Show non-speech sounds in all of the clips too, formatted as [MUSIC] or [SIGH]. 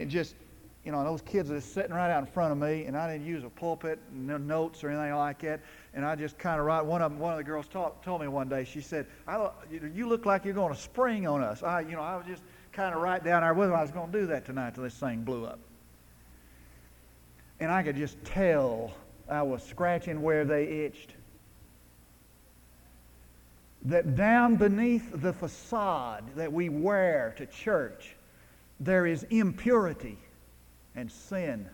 and just, you know, those kids are just sitting right out in front of me, and I didn't use a pulpit, and no notes or anything like that. And I just kind of write. One of them, one of the girls talk, told me one day. She said, I, "You look like you're going to spring on us." I, you know, I was just kind of right down there with them. I was going to do that tonight till this thing blew up. And I could just tell I was scratching where they itched. That down beneath the facade that we wear to church, there is impurity and sin.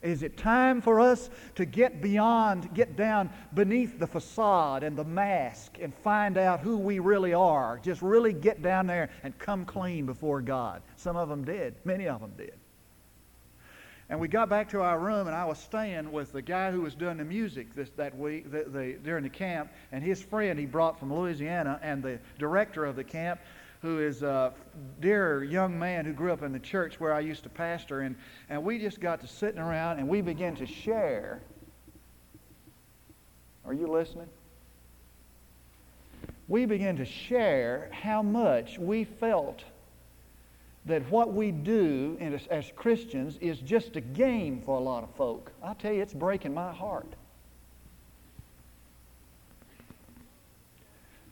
Is it time for us to get beyond, get down beneath the facade and the mask and find out who we really are? Just really get down there and come clean before God. Some of them did, many of them did. And we got back to our room, and I was staying with the guy who was doing the music this, that week the, the, during the camp, and his friend he brought from Louisiana, and the director of the camp, who is a dear young man who grew up in the church where I used to pastor, and, and we just got to sitting around and we began to share. Are you listening? We began to share how much we felt that what we do as, as Christians is just a game for a lot of folk. I tell you, it's breaking my heart.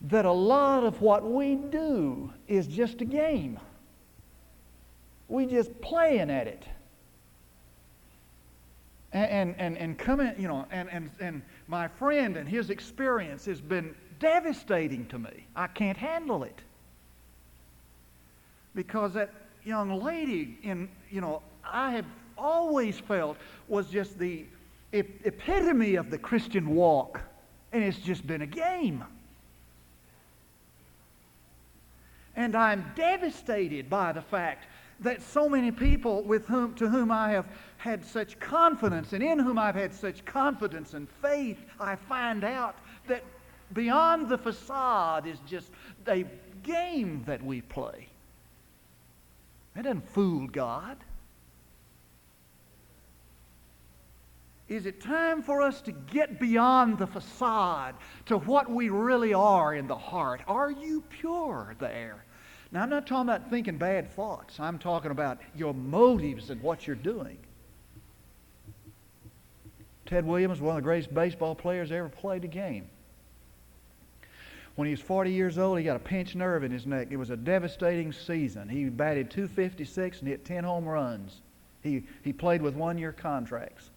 That a lot of what we do is just a game. We just playing at it. And, and, and coming, you know, and, and, and my friend and his experience has been devastating to me. I can't handle it. Because that young lady, in, you know, I have always felt was just the epitome of the Christian walk. And it's just been a game. And I'm devastated by the fact that so many people with whom, to whom I have had such confidence and in whom I've had such confidence and faith, I find out that beyond the facade is just a game that we play. That doesn't fool God. Is it time for us to get beyond the facade to what we really are in the heart? Are you pure there? Now, I'm not talking about thinking bad thoughts. I'm talking about your motives and what you're doing. Ted Williams, was one of the greatest baseball players ever played the game. When he was 40 years old, he got a pinched nerve in his neck. It was a devastating season. He batted 256 and hit 10 home runs. He, he played with one year contracts.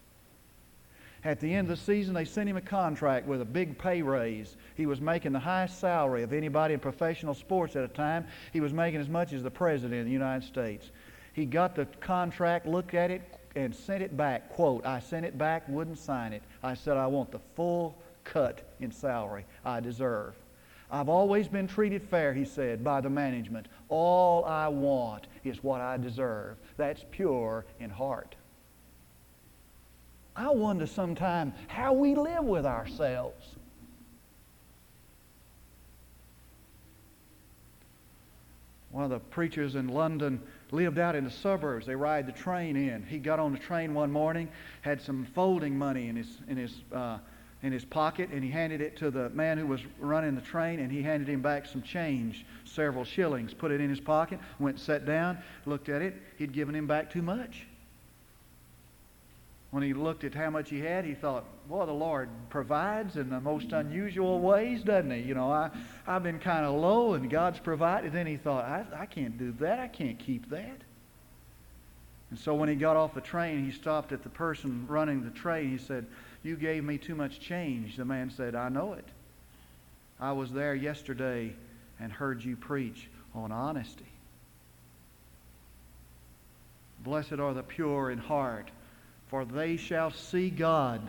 At the end of the season, they sent him a contract with a big pay raise. He was making the highest salary of anybody in professional sports at a time. He was making as much as the President of the United States. He got the contract, looked at it, and sent it back. Quote, I sent it back, wouldn't sign it. I said, I want the full cut in salary I deserve. I've always been treated fair, he said, by the management. All I want is what I deserve. That's pure in heart. I wonder sometimes how we live with ourselves. One of the preachers in London lived out in the suburbs. They ride the train in. He got on the train one morning, had some folding money in his in his uh, in his pocket, and he handed it to the man who was running the train, and he handed him back some change, several shillings. Put it in his pocket. Went, sat down, looked at it. He'd given him back too much when he looked at how much he had, he thought, boy, the Lord provides in the most unusual ways, doesn't he? You know, I, I've been kind of low and God's provided. Then he thought, I, I can't do that. I can't keep that. And so when he got off the train, he stopped at the person running the train. He said, You gave me too much change. The man said, I know it. I was there yesterday and heard you preach on honesty. Blessed are the pure in heart for they shall see God.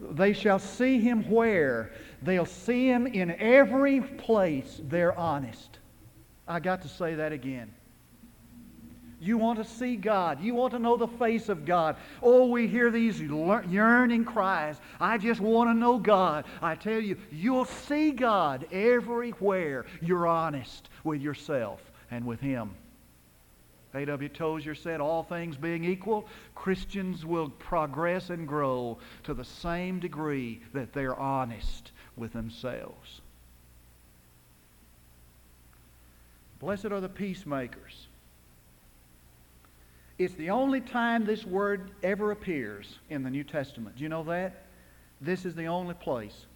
They shall see him where? They'll see him in every place they're honest. I got to say that again. You want to see God. You want to know the face of God. Oh, we hear these yearning cries. I just want to know God. I tell you, you'll see God everywhere you're honest with yourself and with Him. A.W. Tozer said, All things being equal, Christians will progress and grow to the same degree that they're honest with themselves. Blessed are the peacemakers, It's the only time this word ever appears in the New Testament. Do you know that? This is the only place.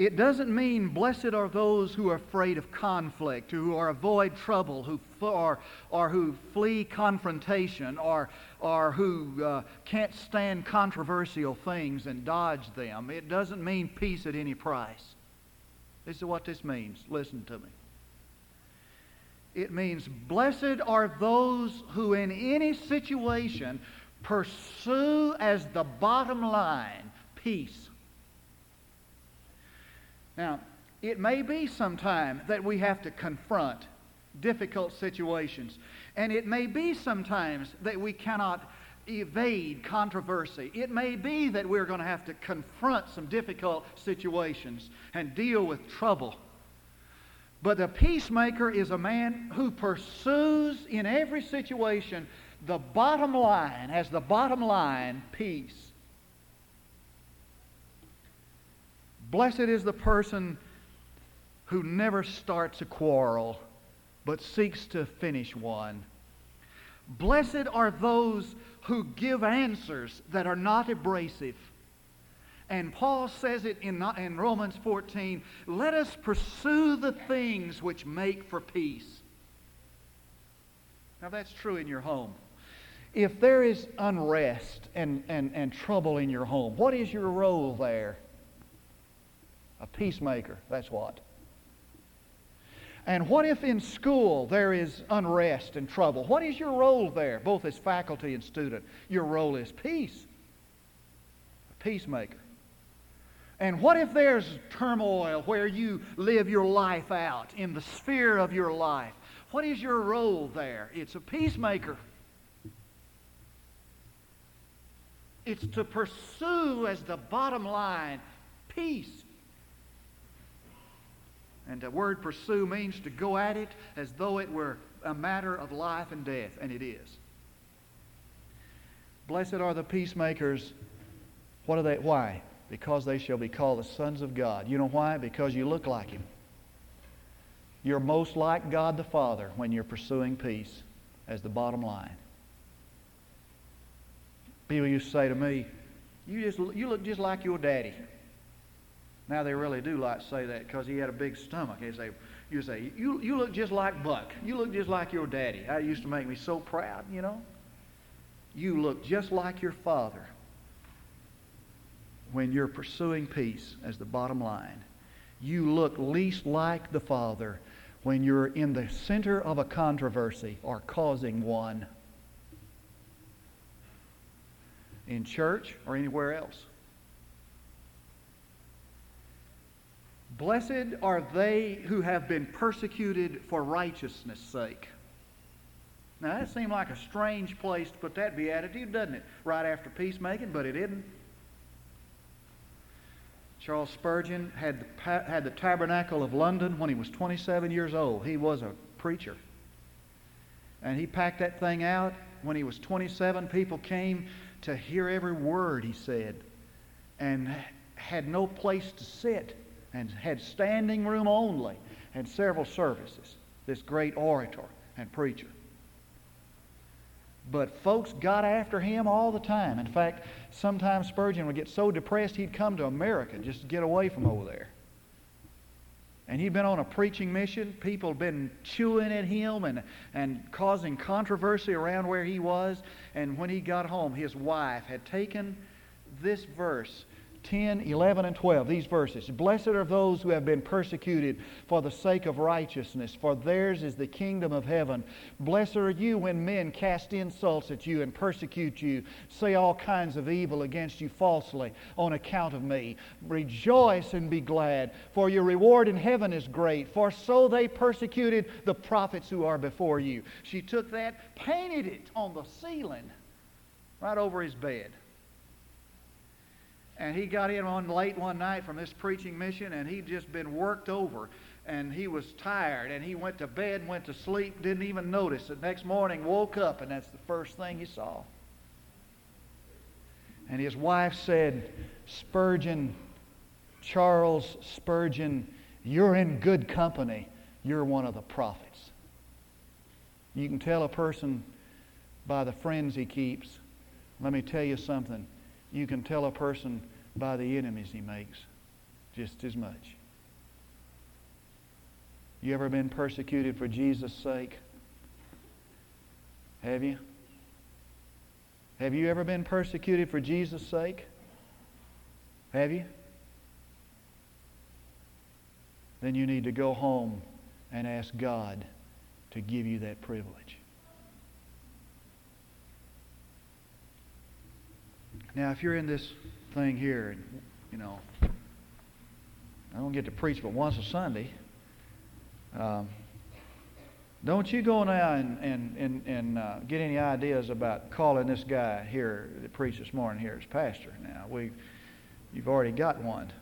It doesn't mean blessed are those who are afraid of conflict, who are avoid trouble, who or, or who flee confrontation, or, or who uh, can't stand controversial things and dodge them. It doesn't mean peace at any price. This is what this means. Listen to me. It means blessed are those who in any situation pursue as the bottom line peace now, it may be sometime that we have to confront difficult situations. And it may be sometimes that we cannot evade controversy. It may be that we're going to have to confront some difficult situations and deal with trouble. But the peacemaker is a man who pursues in every situation the bottom line, as the bottom line, peace. Blessed is the person who never starts a quarrel, but seeks to finish one. Blessed are those who give answers that are not abrasive. And Paul says it in, in Romans 14 let us pursue the things which make for peace. Now, that's true in your home. If there is unrest and, and, and trouble in your home, what is your role there? A peacemaker, that's what. And what if in school there is unrest and trouble? What is your role there, both as faculty and student? Your role is peace, a peacemaker. And what if there's turmoil where you live your life out in the sphere of your life? What is your role there? It's a peacemaker. It's to pursue as the bottom line peace and the word pursue means to go at it as though it were a matter of life and death, and it is. Blessed are the peacemakers. What are they? Why? Because they shall be called the sons of God. You know why? Because you look like Him. You're most like God the Father when you're pursuing peace as the bottom line. People used to say to me, you, just, you look just like your daddy. Now they really do like to say that because he had a big stomach. They say, you say, you, you look just like Buck. You look just like your daddy. That used to make me so proud, you know. You look just like your father when you're pursuing peace as the bottom line. You look least like the father when you're in the center of a controversy or causing one in church or anywhere else. Blessed are they who have been persecuted for righteousness' sake. Now, that seemed like a strange place to put that beatitude, doesn't it? Right after peacemaking, but it isn't. Charles Spurgeon had the, had the Tabernacle of London when he was 27 years old. He was a preacher. And he packed that thing out. When he was 27, people came to hear every word he said and had no place to sit and had standing room only and several services, this great orator and preacher. But folks got after him all the time. In fact, sometimes Spurgeon would get so depressed he'd come to America just to get away from over there. And he'd been on a preaching mission. People had been chewing at him and, and causing controversy around where he was. And when he got home, his wife had taken this verse 10, 11, and 12, these verses. Blessed are those who have been persecuted for the sake of righteousness, for theirs is the kingdom of heaven. Blessed are you when men cast insults at you and persecute you, say all kinds of evil against you falsely on account of me. Rejoice and be glad, for your reward in heaven is great, for so they persecuted the prophets who are before you. She took that, painted it on the ceiling right over his bed. And he got in on late one night from this preaching mission, and he'd just been worked over. And he was tired, and he went to bed, went to sleep, didn't even notice it. Next morning, woke up, and that's the first thing he saw. And his wife said, Spurgeon, Charles Spurgeon, you're in good company. You're one of the prophets. You can tell a person by the friends he keeps. Let me tell you something. You can tell a person by the enemies he makes just as much. You ever been persecuted for Jesus' sake? Have you? Have you ever been persecuted for Jesus' sake? Have you? Then you need to go home and ask God to give you that privilege. Now, if you're in this thing here, and you know, I don't get to preach but once a Sunday. Um, don't you go now and, and, and, and uh, get any ideas about calling this guy here that preached this morning here as pastor. Now, we, you've already got one.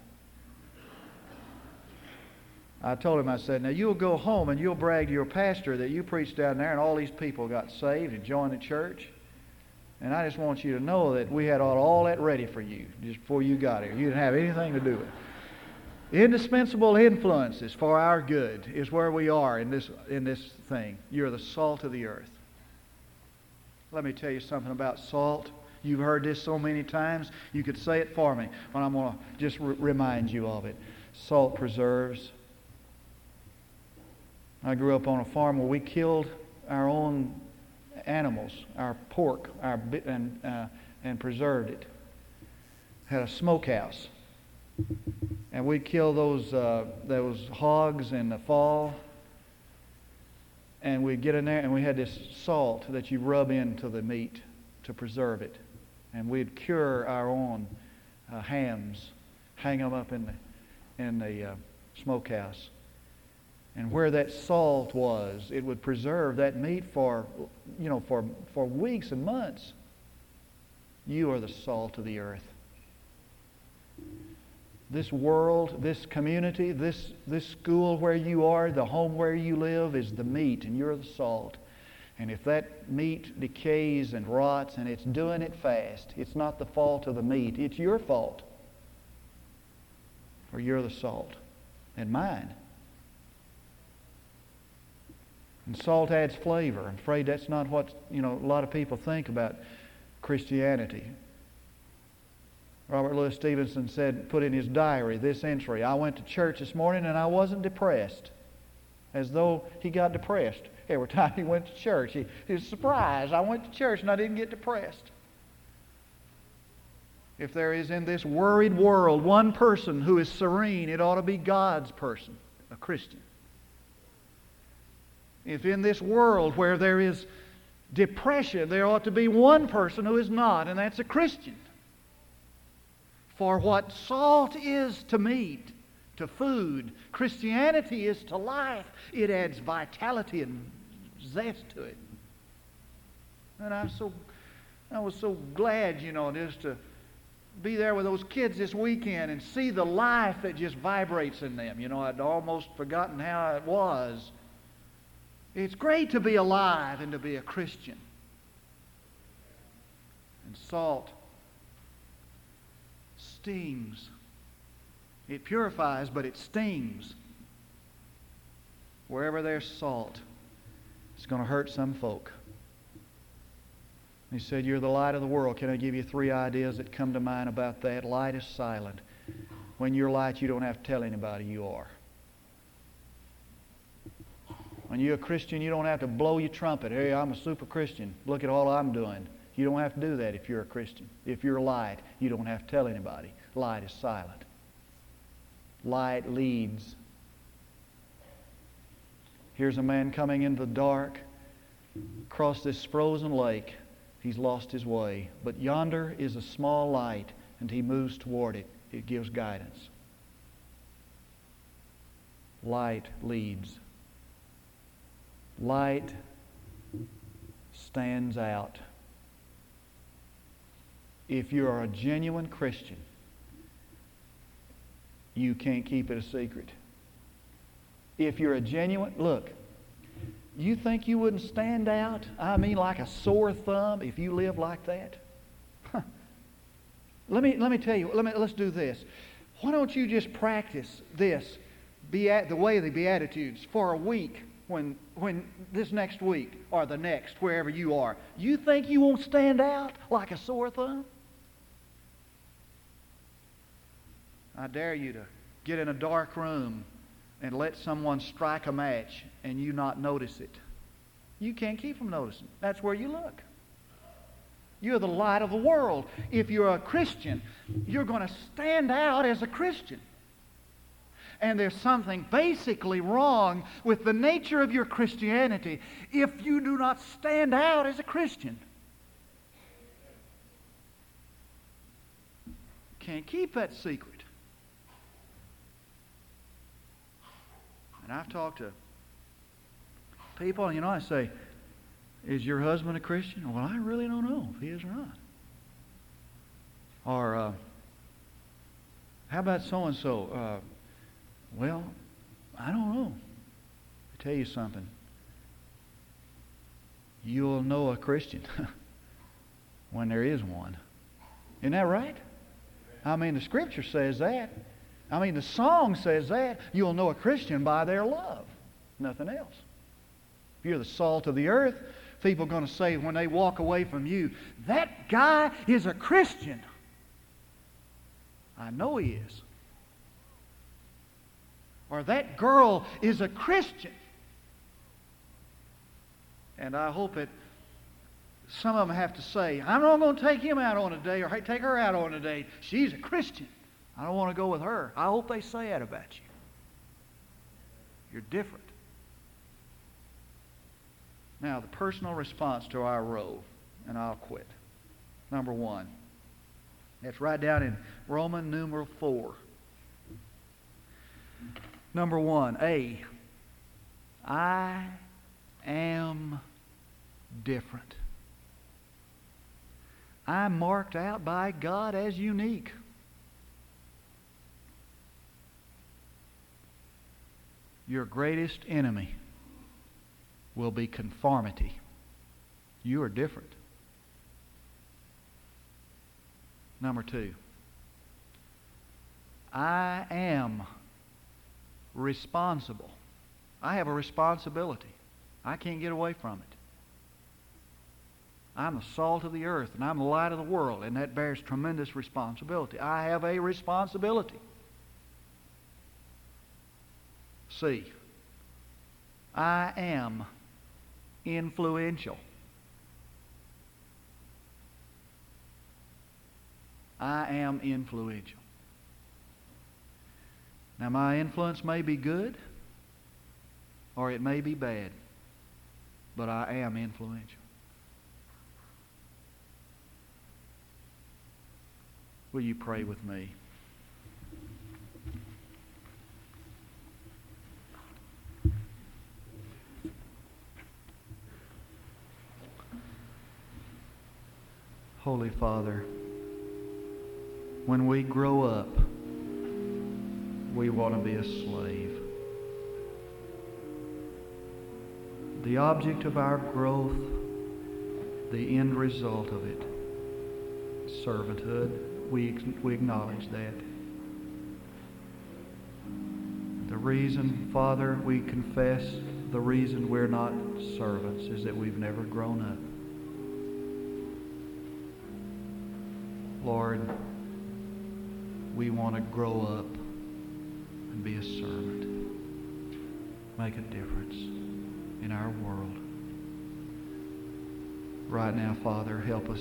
I told him, I said, now you'll go home and you'll brag to your pastor that you preached down there and all these people got saved and joined the church. And I just want you to know that we had all, that ready for you just before you got here. You didn't have anything to do with it. Indispensable influences for our good is where we are in this, in this thing. You're the salt of the earth. Let me tell you something about salt. You've heard this so many times, you could say it for me, but I'm going to just re- remind you of it. Salt preserves. I grew up on a farm where we killed our own animals, our pork, our and, uh, and preserved it. Had a smokehouse and we'd kill those uh, those hogs in the fall. And we'd get in there, and we had this salt that you rub into the meat to preserve it, and we'd cure our own uh, hams, hang them up in the in the uh, smokehouse. And where that salt was, it would preserve that meat for, you know, for, for weeks and months. You are the salt of the earth this world, this community, this, this school where you are, the home where you live is the meat, and you're the salt. And if that meat decays and rots and it's doing it fast, it's not the fault of the meat, it's your fault. For you're the salt, and mine. And salt adds flavor. I'm afraid that's not what you know a lot of people think about Christianity. Robert Louis Stevenson said, put in his diary this entry I went to church this morning and I wasn't depressed. As though he got depressed [LAUGHS] every time he went to church. He, he was surprised. I went to church and I didn't get depressed. If there is in this worried world one person who is serene, it ought to be God's person, a Christian. If in this world where there is depression, there ought to be one person who is not, and that's a Christian. For what salt is to meat, to food, Christianity is to life. It adds vitality and zest to it. And I'm so, I was so glad, you know, just to be there with those kids this weekend and see the life that just vibrates in them. You know, I'd almost forgotten how it was. It's great to be alive and to be a Christian. And salt stings. It purifies, but it stings. Wherever there's salt, it's going to hurt some folk. He said, You're the light of the world. Can I give you three ideas that come to mind about that? Light is silent. When you're light, you don't have to tell anybody you are. When you're a Christian, you don't have to blow your trumpet. Hey, I'm a super Christian. Look at all I'm doing. You don't have to do that if you're a Christian. If you're a light, you don't have to tell anybody. Light is silent. Light leads. Here's a man coming into the dark across this frozen lake. He's lost his way. But yonder is a small light, and he moves toward it. It gives guidance. Light leads. Light stands out if you are a genuine Christian, you can't keep it a secret. If you're a genuine, look, you think you wouldn't stand out? I mean, like a sore thumb if you live like that? Huh. Let me, let me tell you, let me, let's do this. Why don't you just practice this, beat, the way of the Beatitudes, for a week? When, when this next week or the next, wherever you are, you think you won't stand out like a sore thumb? I dare you to get in a dark room and let someone strike a match and you not notice it. You can't keep from noticing. That's where you look. You're the light of the world. If you're a Christian, you're going to stand out as a Christian. And there's something basically wrong with the nature of your Christianity if you do not stand out as a Christian. Can't keep that secret. And I've talked to people, and you know, I say, Is your husband a Christian? Well, I really don't know if he is or not. Or, uh, how about so and so? Well, I don't know. I tell you something. You'll know a Christian [LAUGHS] when there is one. Isn't that right? I mean, the Scripture says that. I mean, the song says that. You'll know a Christian by their love. Nothing else. If you're the salt of the earth, people are going to say when they walk away from you, that guy is a Christian. I know he is. Or that girl is a Christian. And I hope that some of them have to say, I'm not going to take him out on a date or take her out on a date. She's a Christian. I don't want to go with her. I hope they say that about you. You're different. Now, the personal response to our role, and I'll quit. Number one. That's right down in Roman numeral 4. Number one, A. I am different. I'm marked out by God as unique. your greatest enemy will be conformity. You are different. Number two, I am responsible. I have a responsibility. I can't get away from it. I'm the salt of the earth and I'm the light of the world, and that bears tremendous responsibility. I have a responsibility. C. I am influential. I am influential. Now, my influence may be good or it may be bad, but I am influential. Will you pray with me? Holy Father, when we grow up, we want to be a slave. The object of our growth, the end result of it, servanthood, we, we acknowledge that. The reason, Father, we confess the reason we're not servants is that we've never grown up. Lord, we want to grow up and be a servant. Make a difference in our world. Right now, Father, help us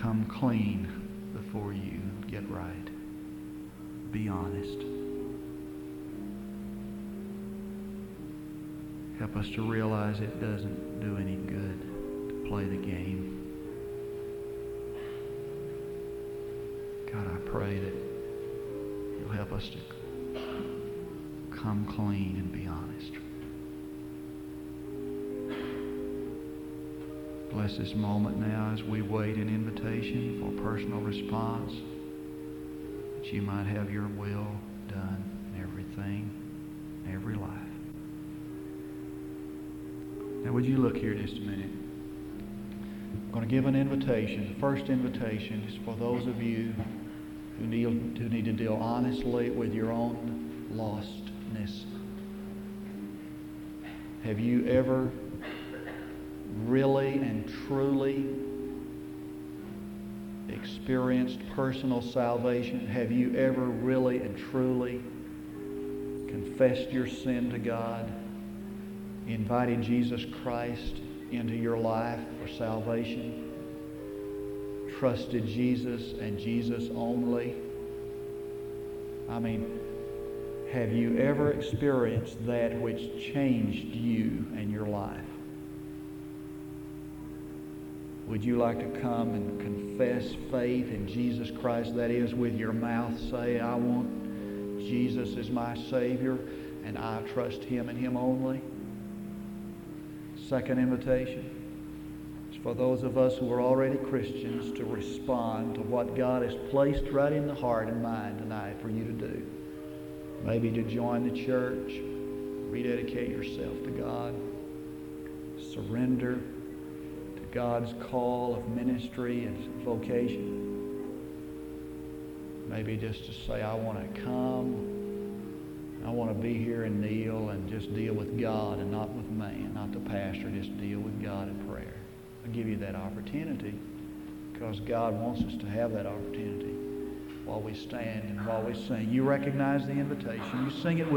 come clean before you. Get right. Be honest. Help us to realize it doesn't do any good to play the game. God, I pray that you'll help us to come clean and be honest. Bless this moment now as we wait an invitation for personal response, that you might have your will done in everything, in every life. Now, would you look here just a minute? I'm going to give an invitation. The first invitation is for those of you who need, who need to deal honestly with your own lostness. Have you ever really and truly experienced personal salvation? Have you ever really and truly confessed your sin to God, invited Jesus Christ into your life for salvation, trusted Jesus and Jesus only? I mean, have you ever experienced that which changed you and your life? Would you like to come and confess faith in Jesus Christ? That is, with your mouth say, I want Jesus as my Savior and I trust Him and Him only? Second invitation for those of us who are already Christians to respond to what God has placed right in the heart and mind tonight for you to do. Maybe to join the church, rededicate yourself to God, surrender to God's call of ministry and vocation. Maybe just to say, I want to come. I want to be here and kneel and just deal with God and not with man, not the pastor, just deal with God in prayer. Give you that opportunity because God wants us to have that opportunity while we stand and while we sing. You recognize the invitation. You sing it with